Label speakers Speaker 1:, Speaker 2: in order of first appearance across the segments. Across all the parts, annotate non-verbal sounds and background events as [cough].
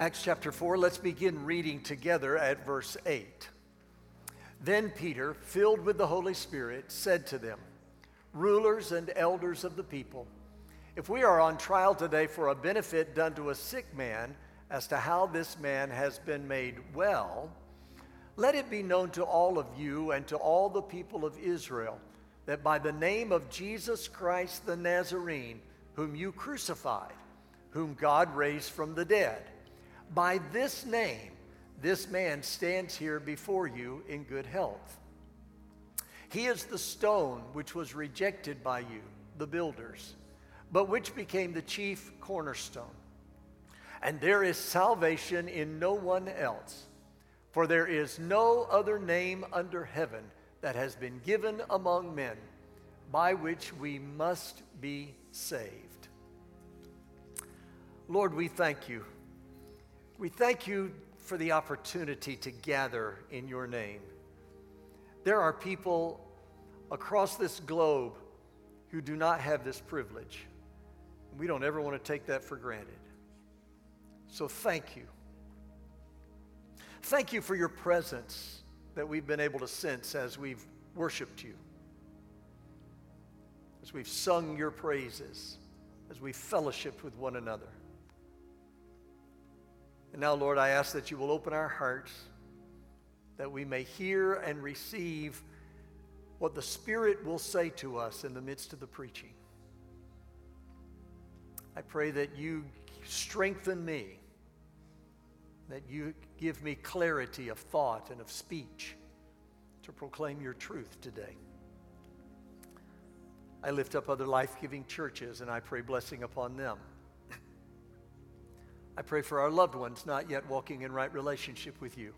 Speaker 1: Acts chapter 4, let's begin reading together at verse 8. Then Peter, filled with the Holy Spirit, said to them, Rulers and elders of the people, if we are on trial today for a benefit done to a sick man as to how this man has been made well, let it be known to all of you and to all the people of Israel that by the name of Jesus Christ the Nazarene, whom you crucified, whom God raised from the dead, by this name, this man stands here before you in good health. He is the stone which was rejected by you, the builders, but which became the chief cornerstone. And there is salvation in no one else, for there is no other name under heaven that has been given among men by which we must be saved. Lord, we thank you. We thank you for the opportunity to gather in your name. There are people across this globe who do not have this privilege. We don't ever want to take that for granted. So thank you. Thank you for your presence that we've been able to sense as we've worshiped you, as we've sung your praises, as we've fellowshiped with one another. And now, Lord, I ask that you will open our hearts that we may hear and receive what the Spirit will say to us in the midst of the preaching. I pray that you strengthen me, that you give me clarity of thought and of speech to proclaim your truth today. I lift up other life giving churches and I pray blessing upon them. I pray for our loved ones not yet walking in right relationship with you.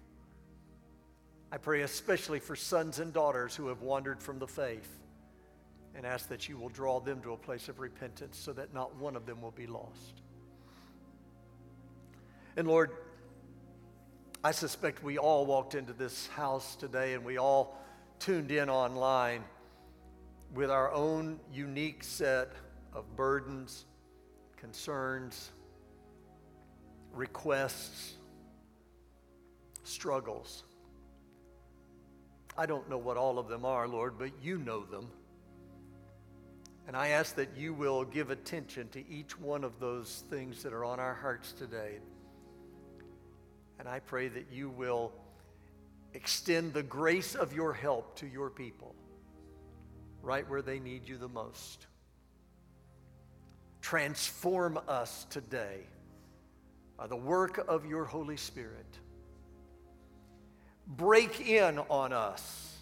Speaker 1: I pray especially for sons and daughters who have wandered from the faith and ask that you will draw them to a place of repentance so that not one of them will be lost. And Lord, I suspect we all walked into this house today and we all tuned in online with our own unique set of burdens, concerns, requests, struggles. I don't know what all of them are, Lord, but you know them. And I ask that you will give attention to each one of those things that are on our hearts today. And I pray that you will extend the grace of your help to your people right where they need you the most. Transform us today by the work of your Holy Spirit. Break in on us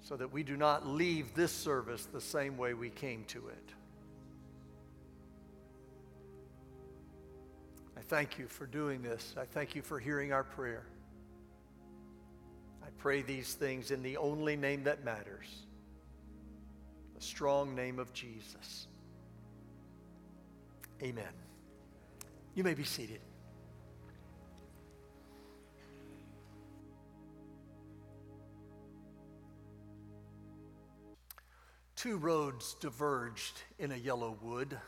Speaker 1: so that we do not leave this service the same way we came to it. I thank you for doing this. I thank you for hearing our prayer. I pray these things in the only name that matters the strong name of Jesus. Amen. You may be seated. Two roads diverged in a yellow wood.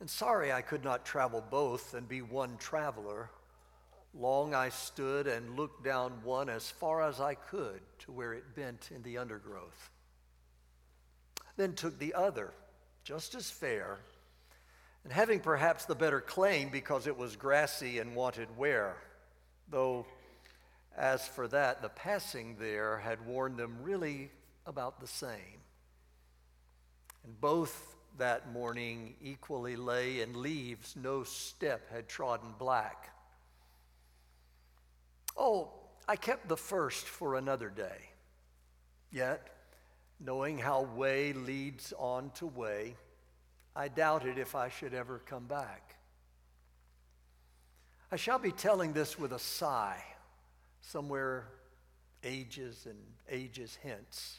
Speaker 1: And sorry I could not travel both and be one traveler. Long I stood and looked down one as far as I could to where it bent in the undergrowth. Then took the other, just as fair, and having perhaps the better claim because it was grassy and wanted wear, though as for that, the passing there had warned them really about the same. And both that morning equally lay in leaves no step had trodden black. Oh, I kept the first for another day. Yet, knowing how way leads on to way, I doubted if I should ever come back. I shall be telling this with a sigh, somewhere ages and ages hence.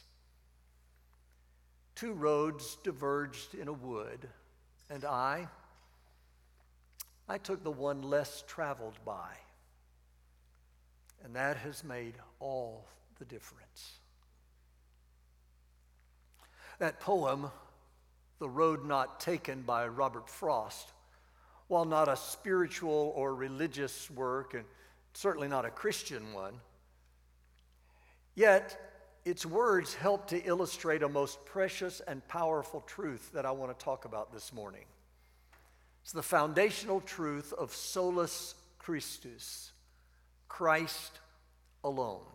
Speaker 1: Two roads diverged in a wood, and I, I took the one less traveled by. And that has made all the difference. That poem the Road Not Taken by Robert Frost while not a spiritual or religious work, and certainly not a Christian one, yet its words help to illustrate a most precious and powerful truth that I want to talk about this morning. It's the foundational truth of solus Christus, Christ alone.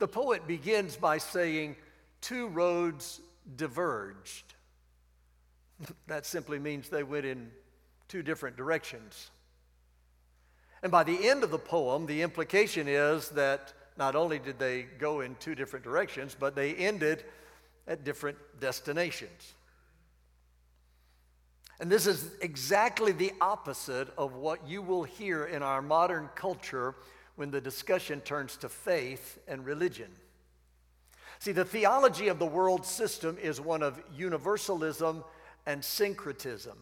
Speaker 1: The poet begins by saying, Two roads diverged. [laughs] that simply means they went in two different directions. And by the end of the poem, the implication is that not only did they go in two different directions, but they ended at different destinations. And this is exactly the opposite of what you will hear in our modern culture when the discussion turns to faith and religion. See, the theology of the world system is one of universalism and syncretism.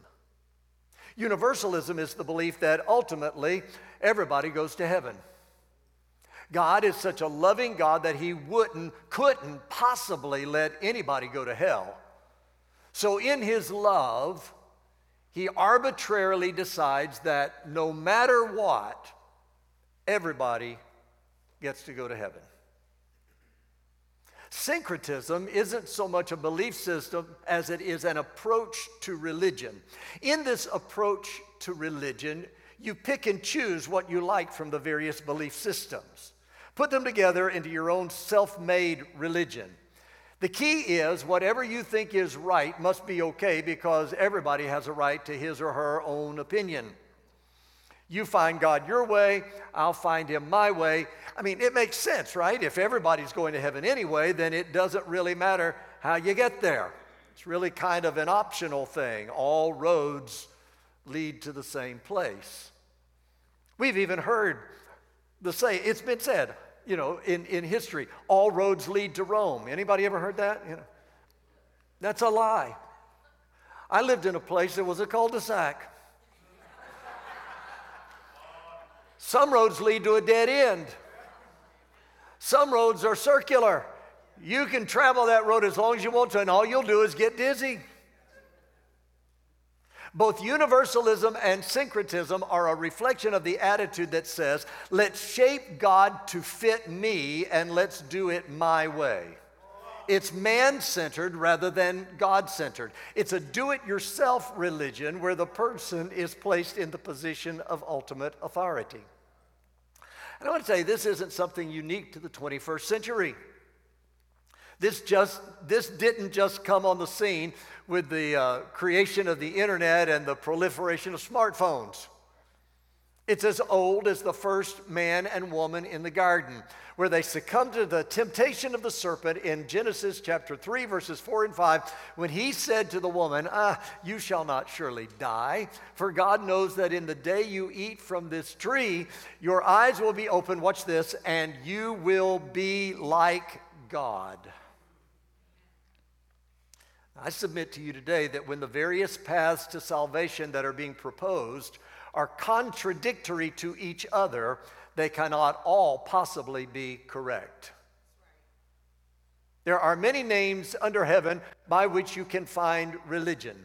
Speaker 1: Universalism is the belief that ultimately everybody goes to heaven. God is such a loving God that he wouldn't, couldn't possibly let anybody go to hell. So, in his love, he arbitrarily decides that no matter what, everybody gets to go to heaven. Syncretism isn't so much a belief system as it is an approach to religion. In this approach to religion, you pick and choose what you like from the various belief systems. Put them together into your own self made religion. The key is whatever you think is right must be okay because everybody has a right to his or her own opinion. You find God your way, I'll find him my way. I mean, it makes sense, right? If everybody's going to heaven anyway, then it doesn't really matter how you get there. It's really kind of an optional thing. All roads lead to the same place. We've even heard the say, it's been said, you know, in, in history, all roads lead to Rome. Anybody ever heard that? You know, that's a lie. I lived in a place that was a cul-de-sac. Some roads lead to a dead end. Some roads are circular. You can travel that road as long as you want to, and all you'll do is get dizzy. Both universalism and syncretism are a reflection of the attitude that says, let's shape God to fit me and let's do it my way. It's man centered rather than God centered. It's a do it yourself religion where the person is placed in the position of ultimate authority. And I want to say this isn't something unique to the 21st century. This just this didn't just come on the scene with the uh, creation of the internet and the proliferation of smartphones. It's as old as the first man and woman in the garden, where they succumbed to the temptation of the serpent in Genesis chapter 3, verses 4 and 5, when he said to the woman, Ah, you shall not surely die, for God knows that in the day you eat from this tree, your eyes will be open, watch this, and you will be like God. I submit to you today that when the various paths to salvation that are being proposed are contradictory to each other, they cannot all possibly be correct. There are many names under heaven by which you can find religion,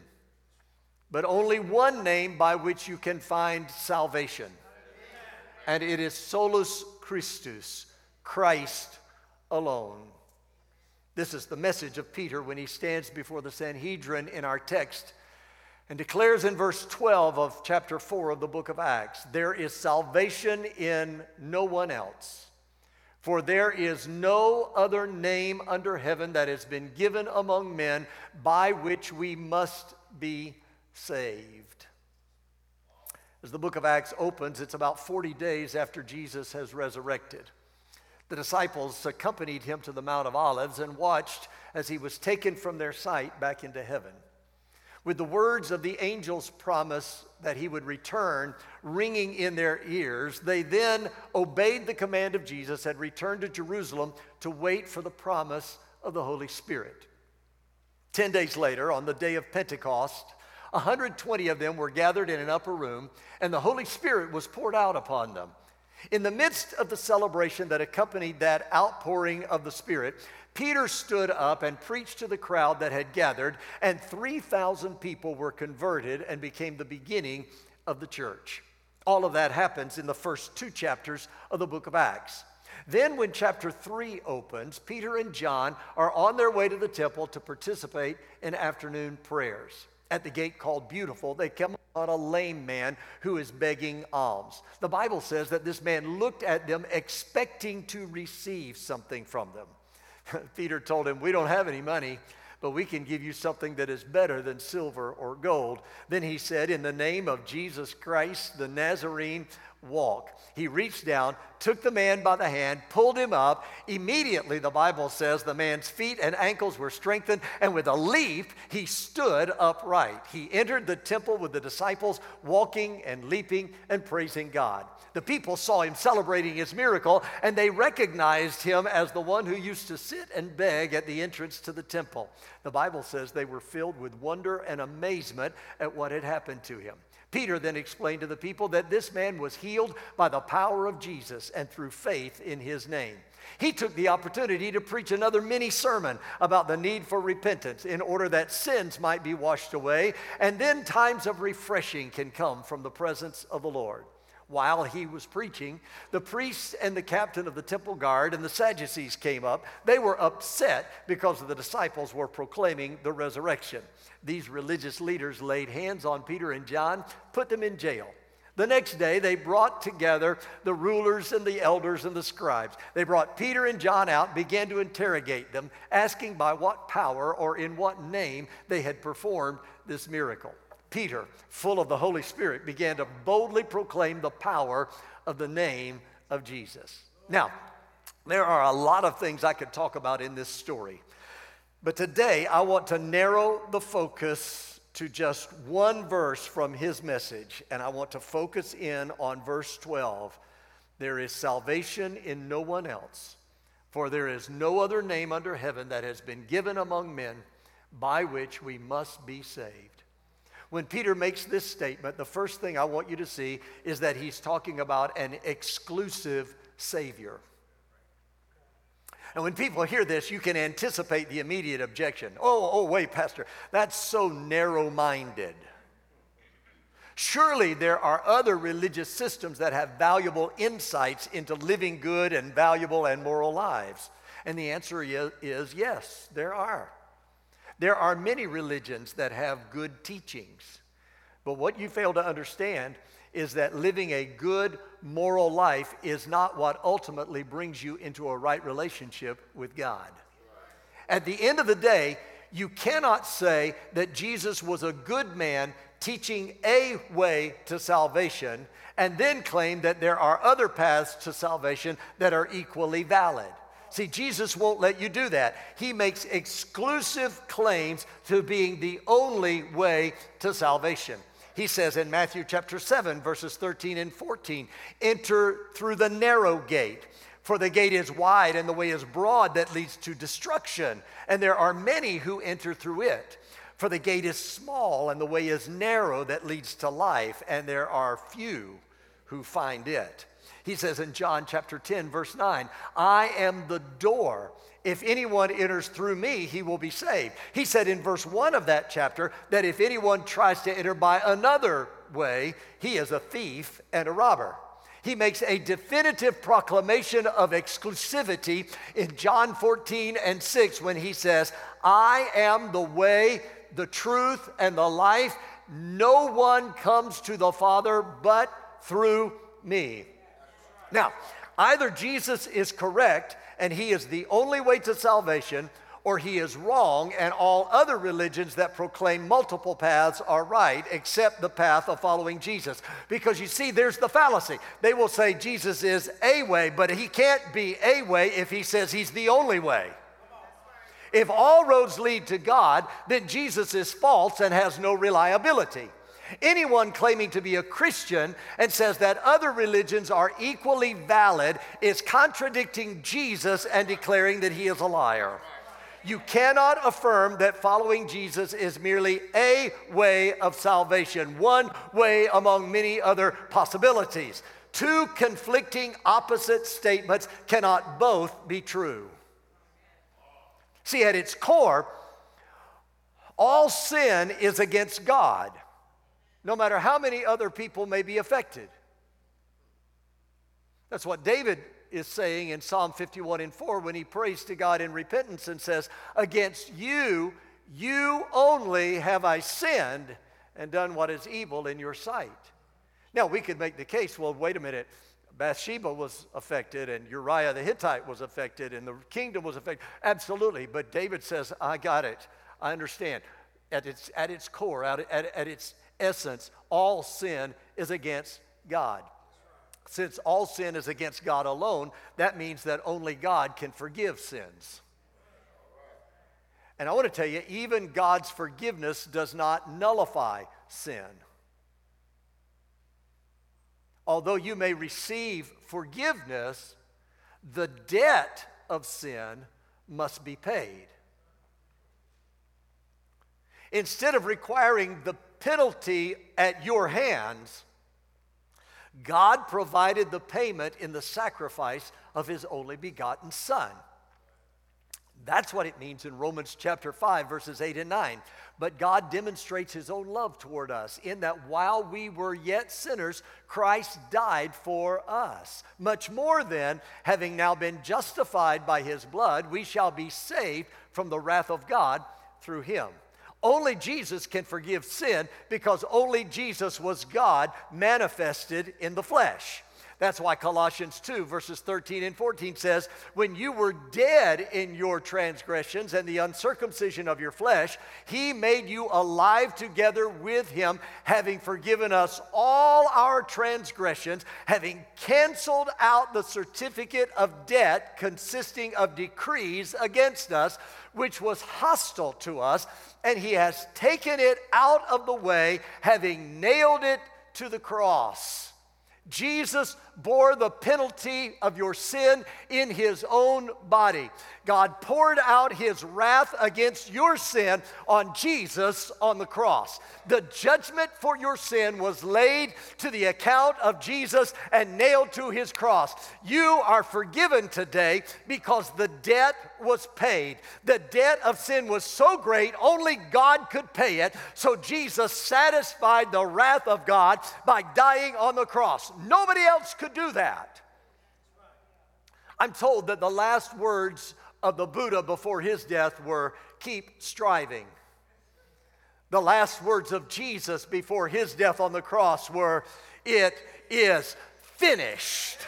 Speaker 1: but only one name by which you can find salvation. And it is solus Christus, Christ alone. This is the message of Peter when he stands before the Sanhedrin in our text and declares in verse 12 of chapter 4 of the book of Acts there is salvation in no one else. For there is no other name under heaven that has been given among men by which we must be saved. As the book of Acts opens, it's about 40 days after Jesus has resurrected. The disciples accompanied him to the Mount of Olives and watched as he was taken from their sight back into heaven. With the words of the angel's promise that he would return ringing in their ears, they then obeyed the command of Jesus and returned to Jerusalem to wait for the promise of the Holy Spirit. Ten days later, on the day of Pentecost, 120 of them were gathered in an upper room, and the Holy Spirit was poured out upon them In the midst of the celebration that accompanied that outpouring of the Spirit, Peter stood up and preached to the crowd that had gathered, and 3,000 people were converted and became the beginning of the church. All of that happens in the first two chapters of the book of Acts. Then, when chapter 3 opens, Peter and John are on their way to the temple to participate in afternoon prayers. At the gate called Beautiful, they come on a lame man who is begging alms. The Bible says that this man looked at them expecting to receive something from them. [laughs] Peter told him, We don't have any money, but we can give you something that is better than silver or gold. Then he said, In the name of Jesus Christ, the Nazarene, walk. He reached down, took the man by the hand, pulled him up. Immediately, the Bible says, the man's feet and ankles were strengthened, and with a leap, he stood upright. He entered the temple with the disciples, walking and leaping and praising God. The people saw him celebrating his miracle, and they recognized him as the one who used to sit and beg at the entrance to the temple. The Bible says they were filled with wonder and amazement at what had happened to him. Peter then explained to the people that this man was healed by the power of Jesus and through faith in his name. He took the opportunity to preach another mini sermon about the need for repentance in order that sins might be washed away, and then times of refreshing can come from the presence of the Lord. While he was preaching, the priests and the captain of the temple guard and the Sadducees came up. They were upset because the disciples were proclaiming the resurrection. These religious leaders laid hands on Peter and John, put them in jail. The next day, they brought together the rulers and the elders and the scribes. They brought Peter and John out, began to interrogate them, asking by what power or in what name they had performed this miracle. Peter, full of the Holy Spirit, began to boldly proclaim the power of the name of Jesus. Now, there are a lot of things I could talk about in this story, but today I want to narrow the focus to just one verse from his message, and I want to focus in on verse 12. There is salvation in no one else, for there is no other name under heaven that has been given among men by which we must be saved. When Peter makes this statement, the first thing I want you to see is that he's talking about an exclusive Savior. And when people hear this, you can anticipate the immediate objection. Oh, oh, wait, Pastor, that's so narrow minded. Surely there are other religious systems that have valuable insights into living good and valuable and moral lives. And the answer is, is yes, there are. There are many religions that have good teachings. But what you fail to understand is that living a good moral life is not what ultimately brings you into a right relationship with God. At the end of the day, you cannot say that Jesus was a good man teaching a way to salvation and then claim that there are other paths to salvation that are equally valid. See, Jesus won't let you do that. He makes exclusive claims to being the only way to salvation. He says in Matthew chapter 7, verses 13 and 14, enter through the narrow gate. For the gate is wide and the way is broad that leads to destruction, and there are many who enter through it. For the gate is small and the way is narrow that leads to life, and there are few who find it. He says in John chapter 10, verse 9, I am the door. If anyone enters through me, he will be saved. He said in verse 1 of that chapter that if anyone tries to enter by another way, he is a thief and a robber. He makes a definitive proclamation of exclusivity in John 14 and 6 when he says, I am the way, the truth, and the life. No one comes to the Father but through me. Now, either Jesus is correct and he is the only way to salvation, or he is wrong and all other religions that proclaim multiple paths are right, except the path of following Jesus. Because you see, there's the fallacy. They will say Jesus is a way, but he can't be a way if he says he's the only way. If all roads lead to God, then Jesus is false and has no reliability. Anyone claiming to be a Christian and says that other religions are equally valid is contradicting Jesus and declaring that he is a liar. You cannot affirm that following Jesus is merely a way of salvation, one way among many other possibilities. Two conflicting opposite statements cannot both be true. See, at its core, all sin is against God, no matter how many other people may be affected. That's what David is saying in Psalm 51 and 4 when he prays to God in repentance and says, Against you, you only have I sinned and done what is evil in your sight. Now, we could make the case well, wait a minute. Bathsheba was affected, and Uriah the Hittite was affected, and the kingdom was affected. Absolutely. But David says, I got it. I understand. At its, at its core, at, at, at its essence, all sin is against God. Since all sin is against God alone, that means that only God can forgive sins. And I want to tell you, even God's forgiveness does not nullify sin. Although you may receive forgiveness, the debt of sin must be paid. Instead of requiring the penalty at your hands, God provided the payment in the sacrifice of his only begotten Son. That's what it means in Romans chapter 5, verses 8 and 9. But God demonstrates his own love toward us in that while we were yet sinners, Christ died for us. Much more then, having now been justified by his blood, we shall be saved from the wrath of God through him. Only Jesus can forgive sin because only Jesus was God manifested in the flesh. That's why Colossians 2, verses 13 and 14 says, When you were dead in your transgressions and the uncircumcision of your flesh, he made you alive together with him, having forgiven us all our transgressions, having canceled out the certificate of debt consisting of decrees against us, which was hostile to us, and he has taken it out of the way, having nailed it to the cross. Jesus bore the penalty of your sin in his own body. God poured out his wrath against your sin on Jesus on the cross. The judgment for your sin was laid to the account of Jesus and nailed to his cross. You are forgiven today because the debt was paid. The debt of sin was so great, only God could pay it. So Jesus satisfied the wrath of God by dying on the cross. Nobody else could do that. I'm told that the last words of the Buddha before his death were keep striving. The last words of Jesus before his death on the cross were it is finished.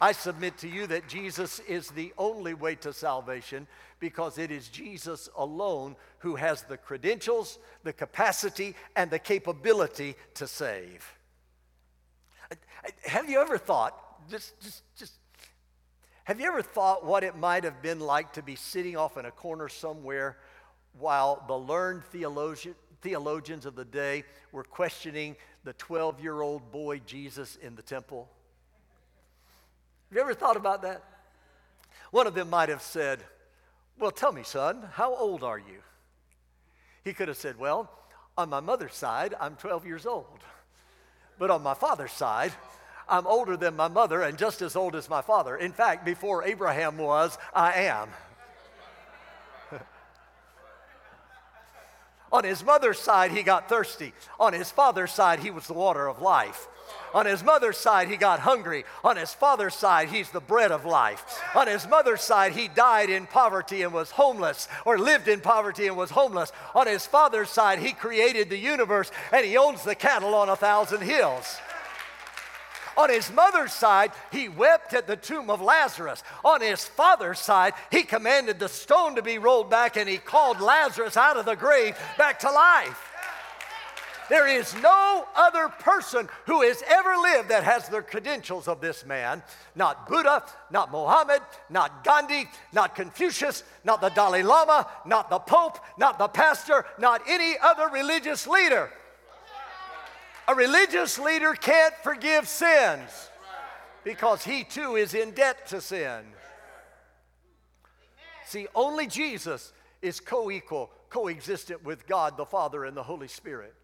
Speaker 1: I submit to you that Jesus is the only way to salvation because it is Jesus alone who has the credentials, the capacity, and the capability to save. Have you ever thought, just, just, just, have you ever thought what it might have been like to be sitting off in a corner somewhere while the learned theologian, theologians of the day were questioning the 12 year old boy Jesus in the temple? Have you ever thought about that? One of them might have said, Well, tell me, son, how old are you? He could have said, Well, on my mother's side, I'm 12 years old. But on my father's side, I'm older than my mother and just as old as my father. In fact, before Abraham was, I am. [laughs] On his mother's side, he got thirsty. On his father's side, he was the water of life. On his mother's side, he got hungry. On his father's side, he's the bread of life. On his mother's side, he died in poverty and was homeless, or lived in poverty and was homeless. On his father's side, he created the universe and he owns the cattle on a thousand hills. On his mother's side, he wept at the tomb of Lazarus. On his father's side, he commanded the stone to be rolled back and he called Lazarus out of the grave back to life. There is no other person who has ever lived that has the credentials of this man. Not Buddha, not Mohammed, not Gandhi, not Confucius, not the Dalai Lama, not the Pope, not the pastor, not any other religious leader. A religious leader can't forgive sins because he too is in debt to sin. See, only Jesus is co equal, coexistent with God the Father and the Holy Spirit.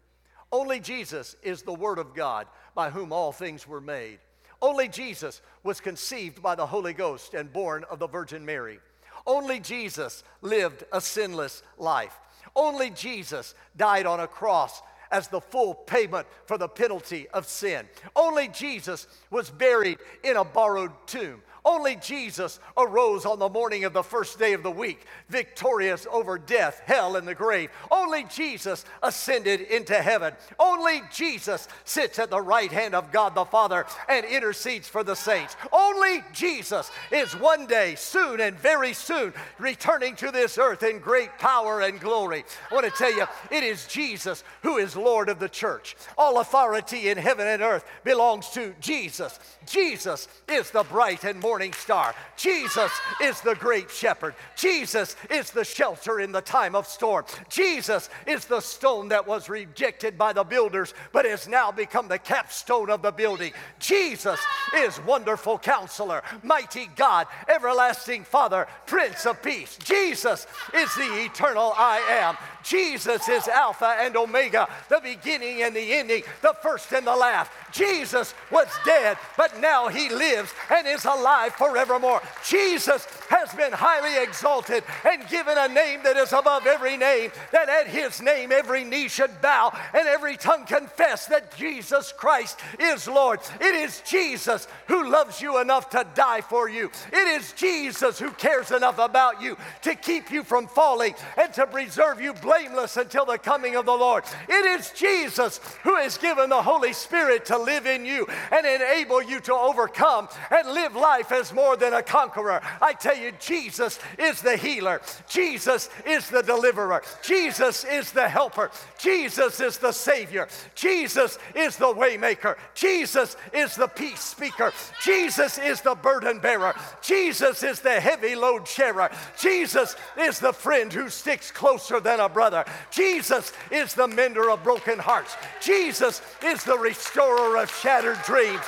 Speaker 1: Only Jesus is the Word of God by whom all things were made. Only Jesus was conceived by the Holy Ghost and born of the Virgin Mary. Only Jesus lived a sinless life. Only Jesus died on a cross as the full payment for the penalty of sin. Only Jesus was buried in a borrowed tomb. Only Jesus arose on the morning of the first day of the week, victorious over death, hell, and the grave. Only Jesus ascended into heaven. Only Jesus sits at the right hand of God the Father and intercedes for the saints. Only Jesus is one day, soon and very soon, returning to this earth in great power and glory. I want to tell you, it is Jesus who is Lord of the church. All authority in heaven and earth belongs to Jesus. Jesus is the bright and morning morning star. Jesus is the great shepherd. Jesus is the shelter in the time of storm. Jesus is the stone that was rejected by the builders, but has now become the capstone of the building. Jesus is wonderful counselor, mighty God, everlasting Father, Prince of Peace. Jesus is the eternal I am. Jesus is Alpha and Omega, the beginning and the ending, the first and the last. Jesus was dead, but now he lives and is alive forevermore. Jesus has been highly exalted and given a name that is above every name, that at his name every knee should bow and every tongue confess that Jesus Christ is Lord. It is Jesus who loves you enough to die for you. It is Jesus who cares enough about you to keep you from falling and to preserve you blameless blameless until the coming of the Lord. It is Jesus who has given the Holy Spirit to live in you and enable you to overcome and live life as more than a conqueror. I tell you, Jesus is the healer, Jesus is the deliverer, Jesus is the helper, Jesus is the Savior, Jesus is the waymaker, Jesus is the peace speaker, Jesus is the burden bearer, Jesus is the heavy load sharer, Jesus is the friend who sticks closer than a brother. Jesus is the mender of broken hearts. Jesus is the restorer of shattered dreams.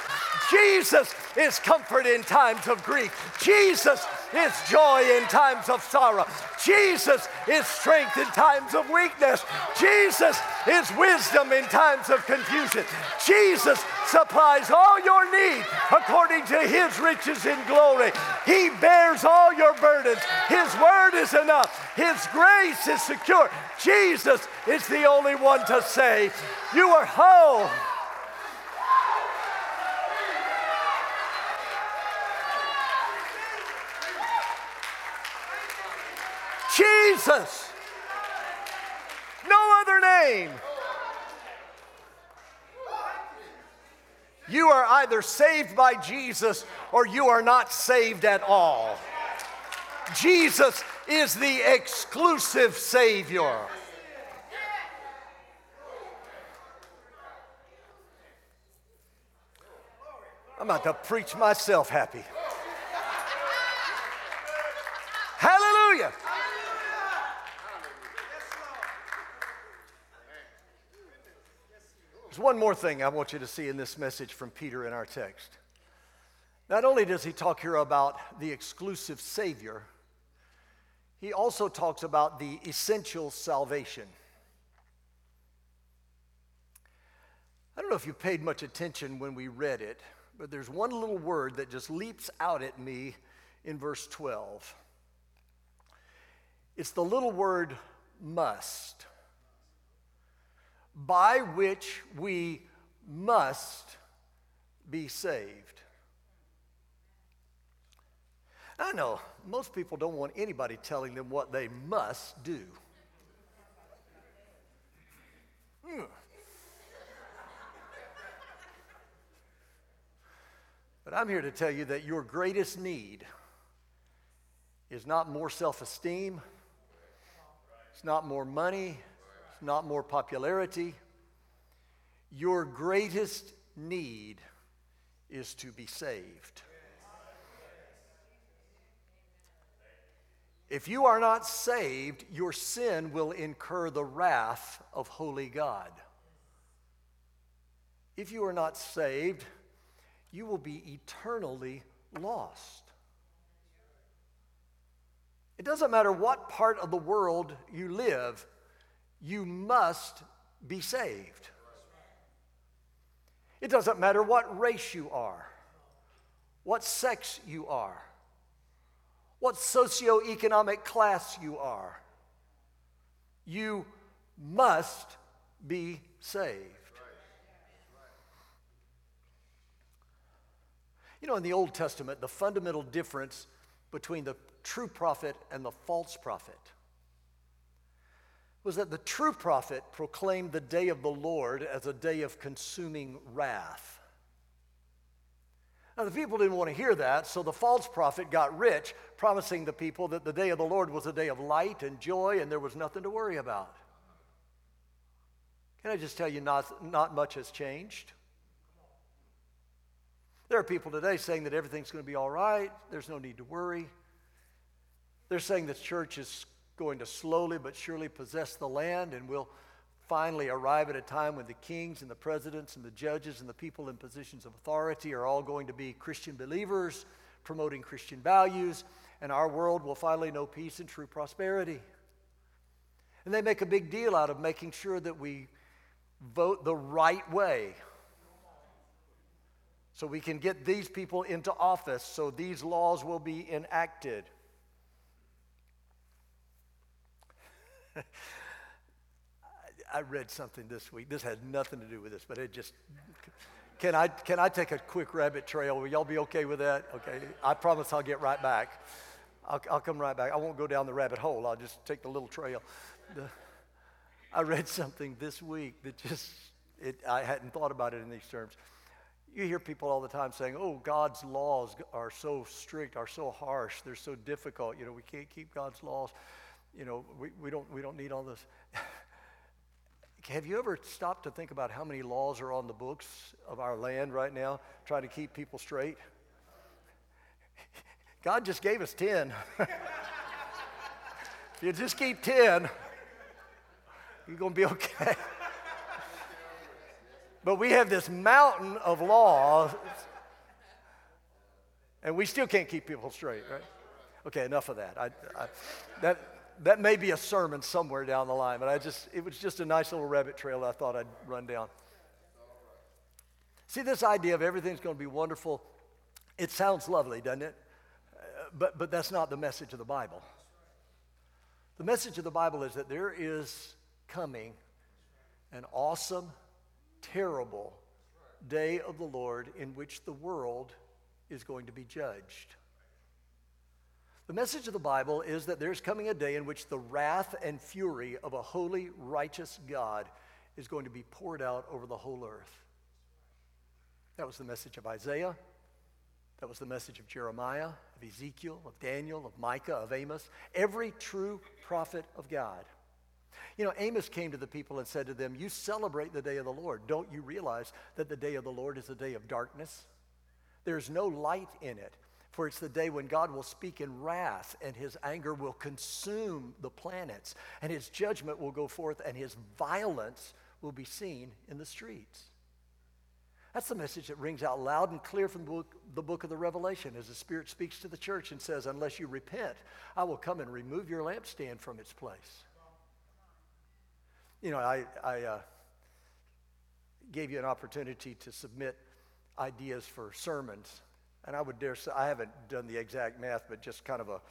Speaker 1: Jesus is comfort in times of grief. Jesus is joy in times of sorrow. Jesus is strength in times of weakness. Jesus is wisdom in times of confusion. Jesus supplies all your need according to his riches in glory. He bears all your burdens. His word is enough. His grace is secure. Jesus is the only one to say, You are whole. Jesus. No other name. You are either saved by Jesus or you are not saved at all. Jesus is the exclusive Savior. I'm about to preach myself happy. Hallelujah. There's one more thing I want you to see in this message from Peter in our text. Not only does he talk here about the exclusive Savior, he also talks about the essential salvation. I don't know if you paid much attention when we read it, but there's one little word that just leaps out at me in verse 12. It's the little word must, by which we must be saved. I know most people don't want anybody telling them what they must do. Mm. But I'm here to tell you that your greatest need is not more self esteem, it's not more money, not more popularity. Your greatest need is to be saved. If you are not saved, your sin will incur the wrath of holy God. If you are not saved, you will be eternally lost. It doesn't matter what part of the world you live, you must be saved. It doesn't matter what race you are, what sex you are, what socioeconomic class you are. You must be saved. You know, in the Old Testament, the fundamental difference between the true prophet and the false prophet was that the true prophet proclaimed the day of the Lord as a day of consuming wrath. Now, the people didn't want to hear that, so the false prophet got rich, promising the people that the day of the Lord was a day of light and joy and there was nothing to worry about. Can I just tell you, not, not much has changed? There are people today saying that everything's going to be all right, there's no need to worry. They're saying the church is going to slowly but surely possess the land and we'll finally arrive at a time when the kings and the presidents and the judges and the people in positions of authority are all going to be Christian believers promoting Christian values, and our world will finally know peace and true prosperity. And they make a big deal out of making sure that we vote the right way so we can get these people into office so these laws will be enacted. [laughs] I read something this week. This has nothing to do with this, but it just. Can I, can I take a quick rabbit trail? Will y'all be okay with that? Okay. I promise I'll get right back. I'll, I'll come right back. I won't go down the rabbit hole. I'll just take the little trail. The, I read something this week that just, it, I hadn't thought about it in these terms. You hear people all the time saying, oh, God's laws are so strict, are so harsh, they're so difficult. You know, we can't keep God's laws. You know, we, we, don't, we don't need all this. [laughs] Have you ever stopped to think about how many laws are on the books of our land right now trying to keep people straight? [laughs] God just gave us 10. [laughs] if you just keep 10, you're going to be okay. But we have this mountain of laws, and we still can't keep people straight, right? Okay, enough of that. I, I, that, that may be a sermon somewhere down the line, but I just, it was just a nice little rabbit trail I thought I'd run down. See, this idea of everything's going to be wonderful, it sounds lovely, doesn't it? Uh, but, but that's not the message of the Bible. The message of the Bible is that there is coming an awesome, terrible day of the Lord in which the world is going to be judged. The message of the Bible is that there's coming a day in which the wrath and fury of a holy, righteous God is going to be poured out over the whole earth. That was the message of Isaiah. That was the message of Jeremiah, of Ezekiel, of Daniel, of Micah, of Amos, every true prophet of God. You know, Amos came to the people and said to them, You celebrate the day of the Lord. Don't you realize that the day of the Lord is a day of darkness? There's no light in it, for it's the day when God will speak in wrath and his anger will consume the planets, and his judgment will go forth, and his violence will be seen in the streets. That's the message that rings out loud and clear from the book, the book of the Revelation as the Spirit speaks to the church and says, Unless you repent, I will come and remove your lampstand from its place. You know, I, I uh, gave you an opportunity to submit ideas for sermons. And I would dare say, I haven't done the exact math, but just kind of a,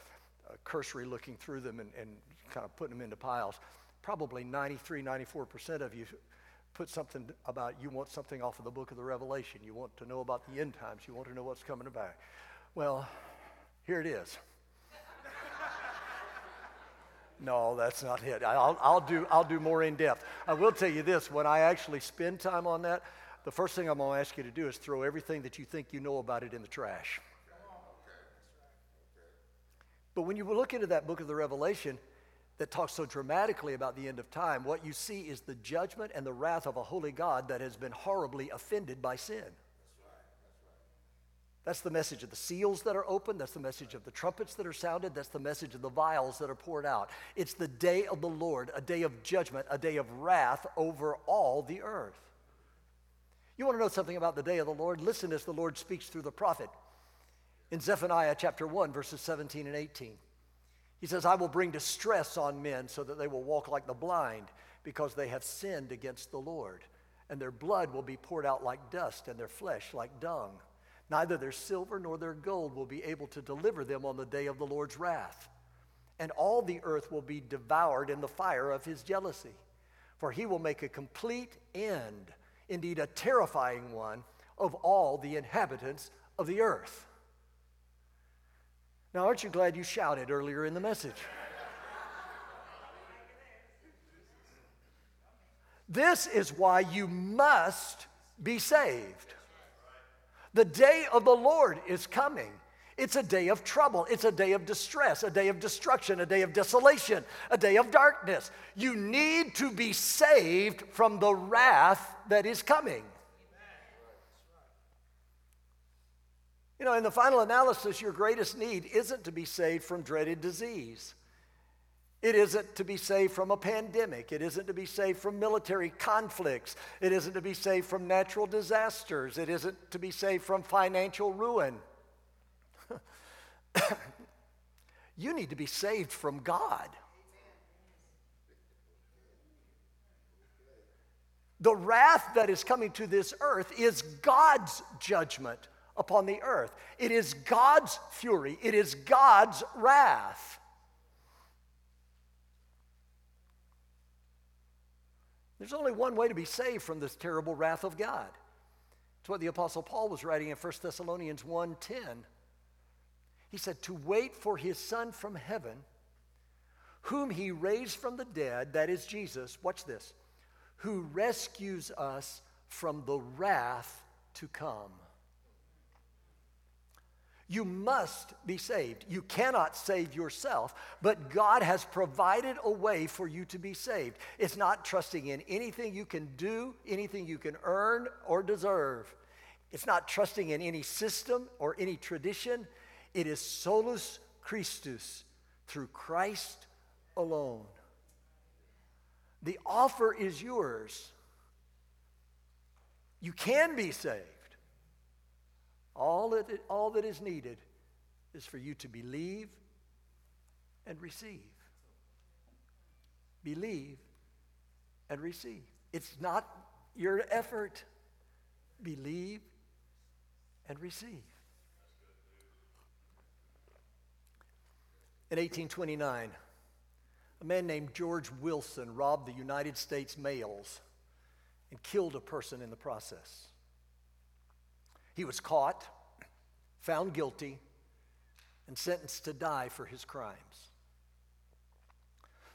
Speaker 1: a cursory looking through them and, and kind of putting them into piles. Probably 93, 94% of you put something about you want something off of the book of the Revelation. You want to know about the end times. You want to know what's coming back. Well, here it is. [laughs] No, that's not it. I'll, I'll, do, I'll do more in depth. I will tell you this when I actually spend time on that, the first thing I'm going to ask you to do is throw everything that you think you know about it in the trash. But when you look into that book of the Revelation that talks so dramatically about the end of time, what you see is the judgment and the wrath of a holy God that has been horribly offended by sin. That's the message of the seals that are opened. That's the message of the trumpets that are sounded. That's the message of the vials that are poured out. It's the day of the Lord, a day of judgment, a day of wrath over all the earth. You want to know something about the day of the Lord? Listen as the Lord speaks through the prophet in Zephaniah chapter 1, verses 17 and 18. He says, I will bring distress on men so that they will walk like the blind because they have sinned against the Lord. and their blood will be poured out like dust, and their flesh like dung. Neither their silver nor their gold will be able to deliver them on the day of the Lord's wrath. And all the earth will be devoured in the fire of his jealousy. For he will make a complete end, indeed a terrifying one, of all the inhabitants of the earth. Now, aren't you glad you shouted earlier in the message? This is why you must be saved. The day of the Lord is coming. It's a day of trouble. It's a day of distress, a day of destruction, a day of desolation, a day of darkness. You need to be saved from the wrath that is coming. You know, in the final analysis, your greatest need isn't to be saved from dreaded disease. It isn't to be saved from a pandemic. It isn't to be saved from military conflicts. It isn't to be saved from natural disasters. It isn't to be saved from financial ruin. [coughs] you need to be saved from God. The wrath that is coming to this earth is God's judgment upon the earth. It is God's fury. It is God's wrath. There's only one way to be saved from this terrible wrath of God. It's what the Apostle Paul was writing in 1 Thessalonians 1:10. He said, To wait for his Son from heaven, whom he raised from the dead, that is Jesus, watch this, who rescues us from the wrath to come. You must be saved. You cannot save yourself, but God has provided a way for you to be saved. It's not trusting in anything you can do, anything you can earn or deserve. It's not trusting in any system or any tradition. It is solus Christus through Christ alone. The offer is yours. You can be saved. All that, all that is needed is for you to believe and receive. Believe and receive. It's not your effort. Believe and receive. In 1829, a man named George Wilson robbed the United States mails and killed a person in the process. He was caught, found guilty, and sentenced to die for his crimes.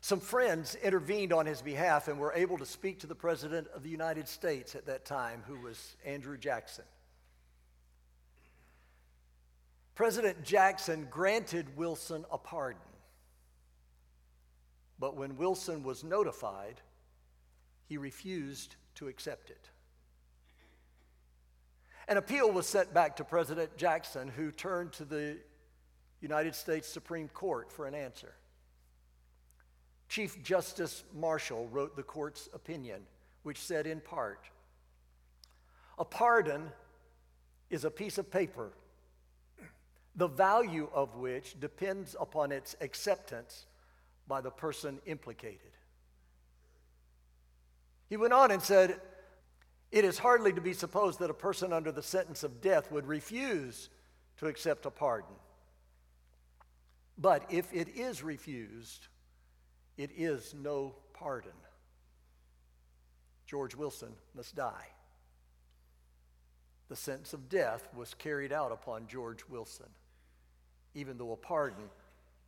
Speaker 1: Some friends intervened on his behalf and were able to speak to the President of the United States at that time, who was Andrew Jackson. President Jackson granted Wilson a pardon. But when Wilson was notified, he refused to accept it. An appeal was sent back to President Jackson, who turned to the United States Supreme Court for an answer. Chief Justice Marshall wrote the court's opinion, which said in part A pardon is a piece of paper, the value of which depends upon its acceptance by the person implicated. He went on and said, it is hardly to be supposed that a person under the sentence of death would refuse to accept a pardon. But if it is refused, it is no pardon. George Wilson must die. The sentence of death was carried out upon George Wilson, even though a pardon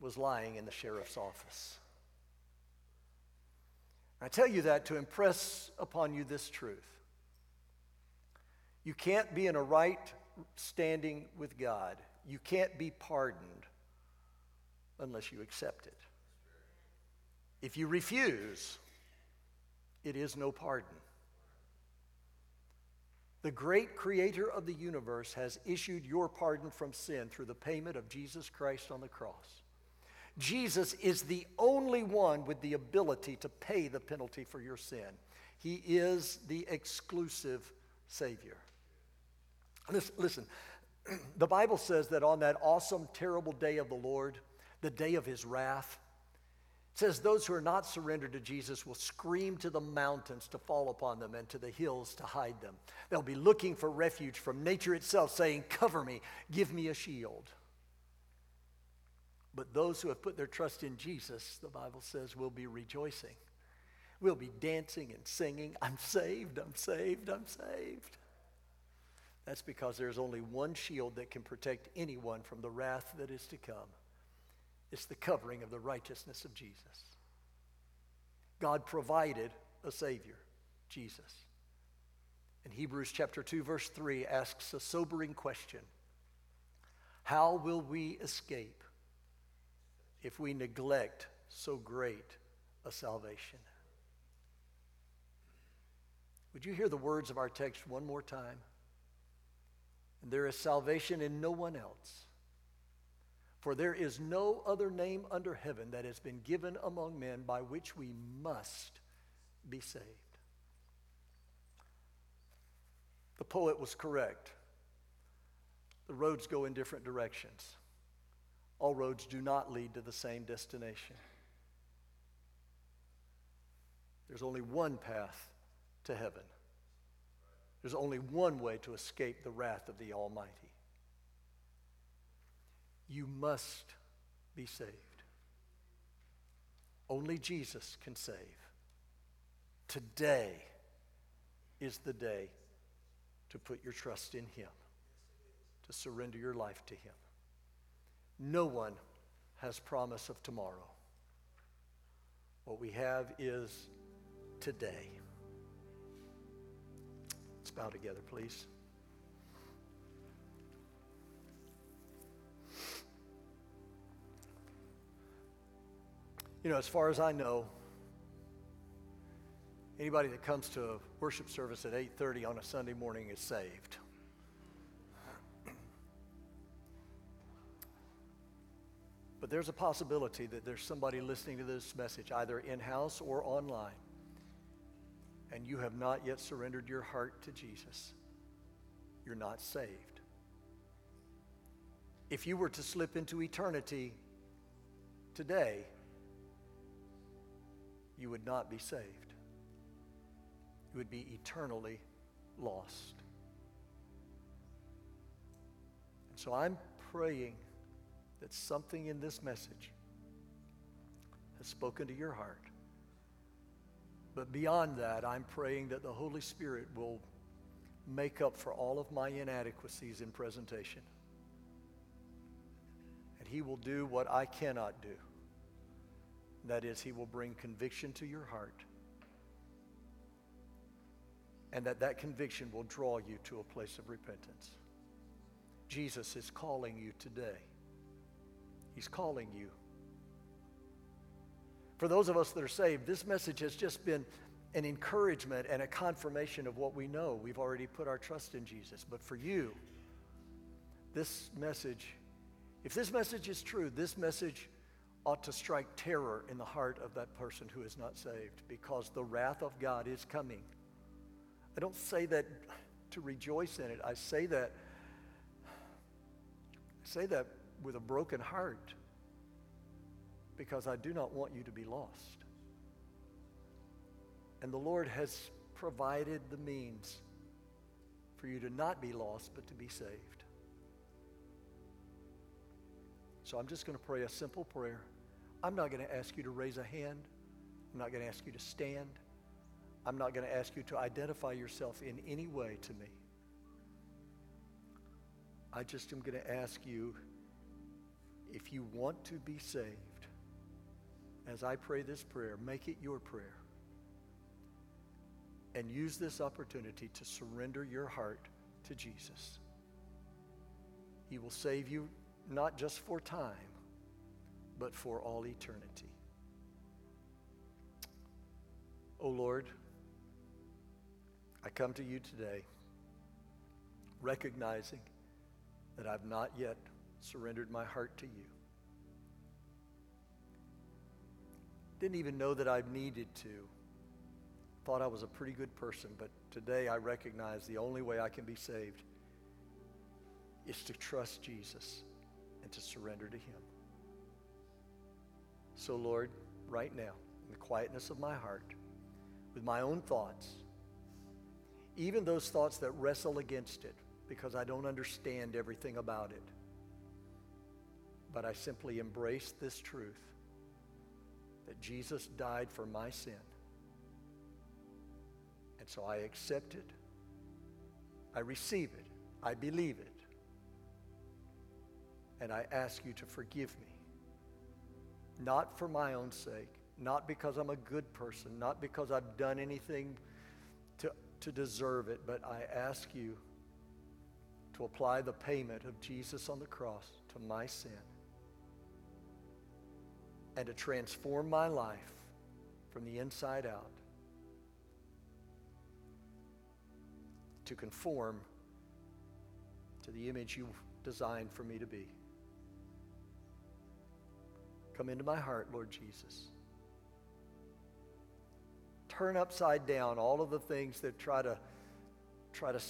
Speaker 1: was lying in the sheriff's office. I tell you that to impress upon you this truth you can't be in a right standing with God. You can't be pardoned unless you accept it. If you refuse, it is no pardon. The great creator of the universe has issued your pardon from sin through the payment of Jesus Christ on the cross. Jesus is the only one with the ability to pay the penalty for your sin. He is the exclusive Savior. Listen, [clears throat] the Bible says that on that awesome, terrible day of the Lord, the day of his wrath, It says those who are not surrendered to Jesus will scream to the mountains to fall upon them and to the hills to hide them. They'll be looking for refuge from nature itself, saying, Cover me, give me a shield. But those who have put their trust in Jesus, the Bible says, will be rejoicing. We'll be dancing and singing, I'm saved, I'm saved, I'm saved. That's because there's only one shield that can protect anyone from the wrath that is to come. It's the covering of the righteousness of Jesus. God provided a Savior, Jesus. And Hebrews chapter 2, verse 3 asks a sobering question How will we escape if we neglect so great a salvation? Would you hear the words of our text one more time? And there is salvation in no one else. For there is no other name under heaven that has been given among men by which we must be saved. The poet was correct. The roads go in different directions. All roads do not lead to the same destination. There's only one path to heaven. There's only one way to escape the wrath of the Almighty. You must be saved. Only Jesus can save. Today is the day to put your trust in Him, to surrender your life to Him. No one has promise of tomorrow. What we have is today. Let's bow together, please. You know, as far as I know, anybody that comes to a worship service at 8:30 on a Sunday morning is saved. But there's a possibility that there's somebody listening to this message, either in house or online, and you have not yet surrendered your heart to Jesus. You're not saved. If you were to slip into eternity today, you would not be saved. You would be eternally lost. And so I'm praying that something in this message has spoken to your heart. But beyond that, I'm praying that the Holy Spirit will make up for all of my inadequacies in presentation. And He will do what I cannot do. That is, He will bring conviction to your heart. And that that conviction will draw you to a place of repentance. Jesus is calling you today. He's calling you. For those of us that are saved, this message has just been an encouragement and a confirmation of what we know. We've already put our trust in Jesus. But for you, this message, if this message is true, this message ought to strike terror in the heart of that person who is not saved because the wrath of God is coming. I don't say that to rejoice in it. I say that I say that with a broken heart because I do not want you to be lost. And the Lord has provided the means for you to not be lost but to be saved. So I'm just going to pray a simple prayer. I'm not going to ask you to raise a hand. I'm not going to ask you to stand. I'm not going to ask you to identify yourself in any way to me. I just am going to ask you you want to be saved, as I pray this prayer, make it your prayer. And use this opportunity to surrender your heart to Jesus. He will save you not just for time, but for all eternity. O oh Lord, I come to you today recognizing that I've not yet surrendered my heart to you. Didn't even know that I needed to. Thought I was a pretty good person, but today I recognize the only way I can be saved is to trust Jesus and to surrender to Him. So, Lord, right now, in the quietness of my heart, with my own thoughts, even those thoughts that wrestle against it because I don't understand everything about it. But I simply embrace this truth that Jesus died for my sin. And so I accept it. I receive it. I believe it. And I ask you to forgive me. Not for my own sake, not because I'm a good person, not because I've done anything to, to deserve it, but I ask you to apply the payment of Jesus on the cross to my sin and to transform my life from the inside out to conform to the image you designed for me to be. Come into my heart, Lord Jesus. Turn upside down all of the things that try to try to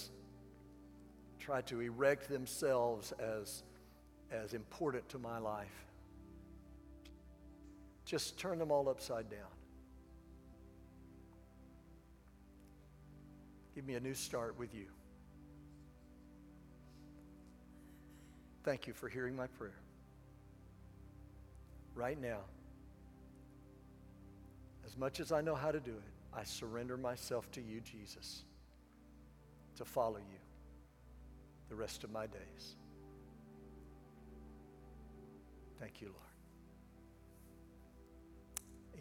Speaker 1: try to erect themselves as as important to my life. Just turn them all upside down. Give me a new start with you. Thank you for hearing my prayer. Right now, as much as I know how to do it, I surrender myself to you, Jesus, to follow you the rest of my days. Thank you, Lord.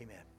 Speaker 1: Amen.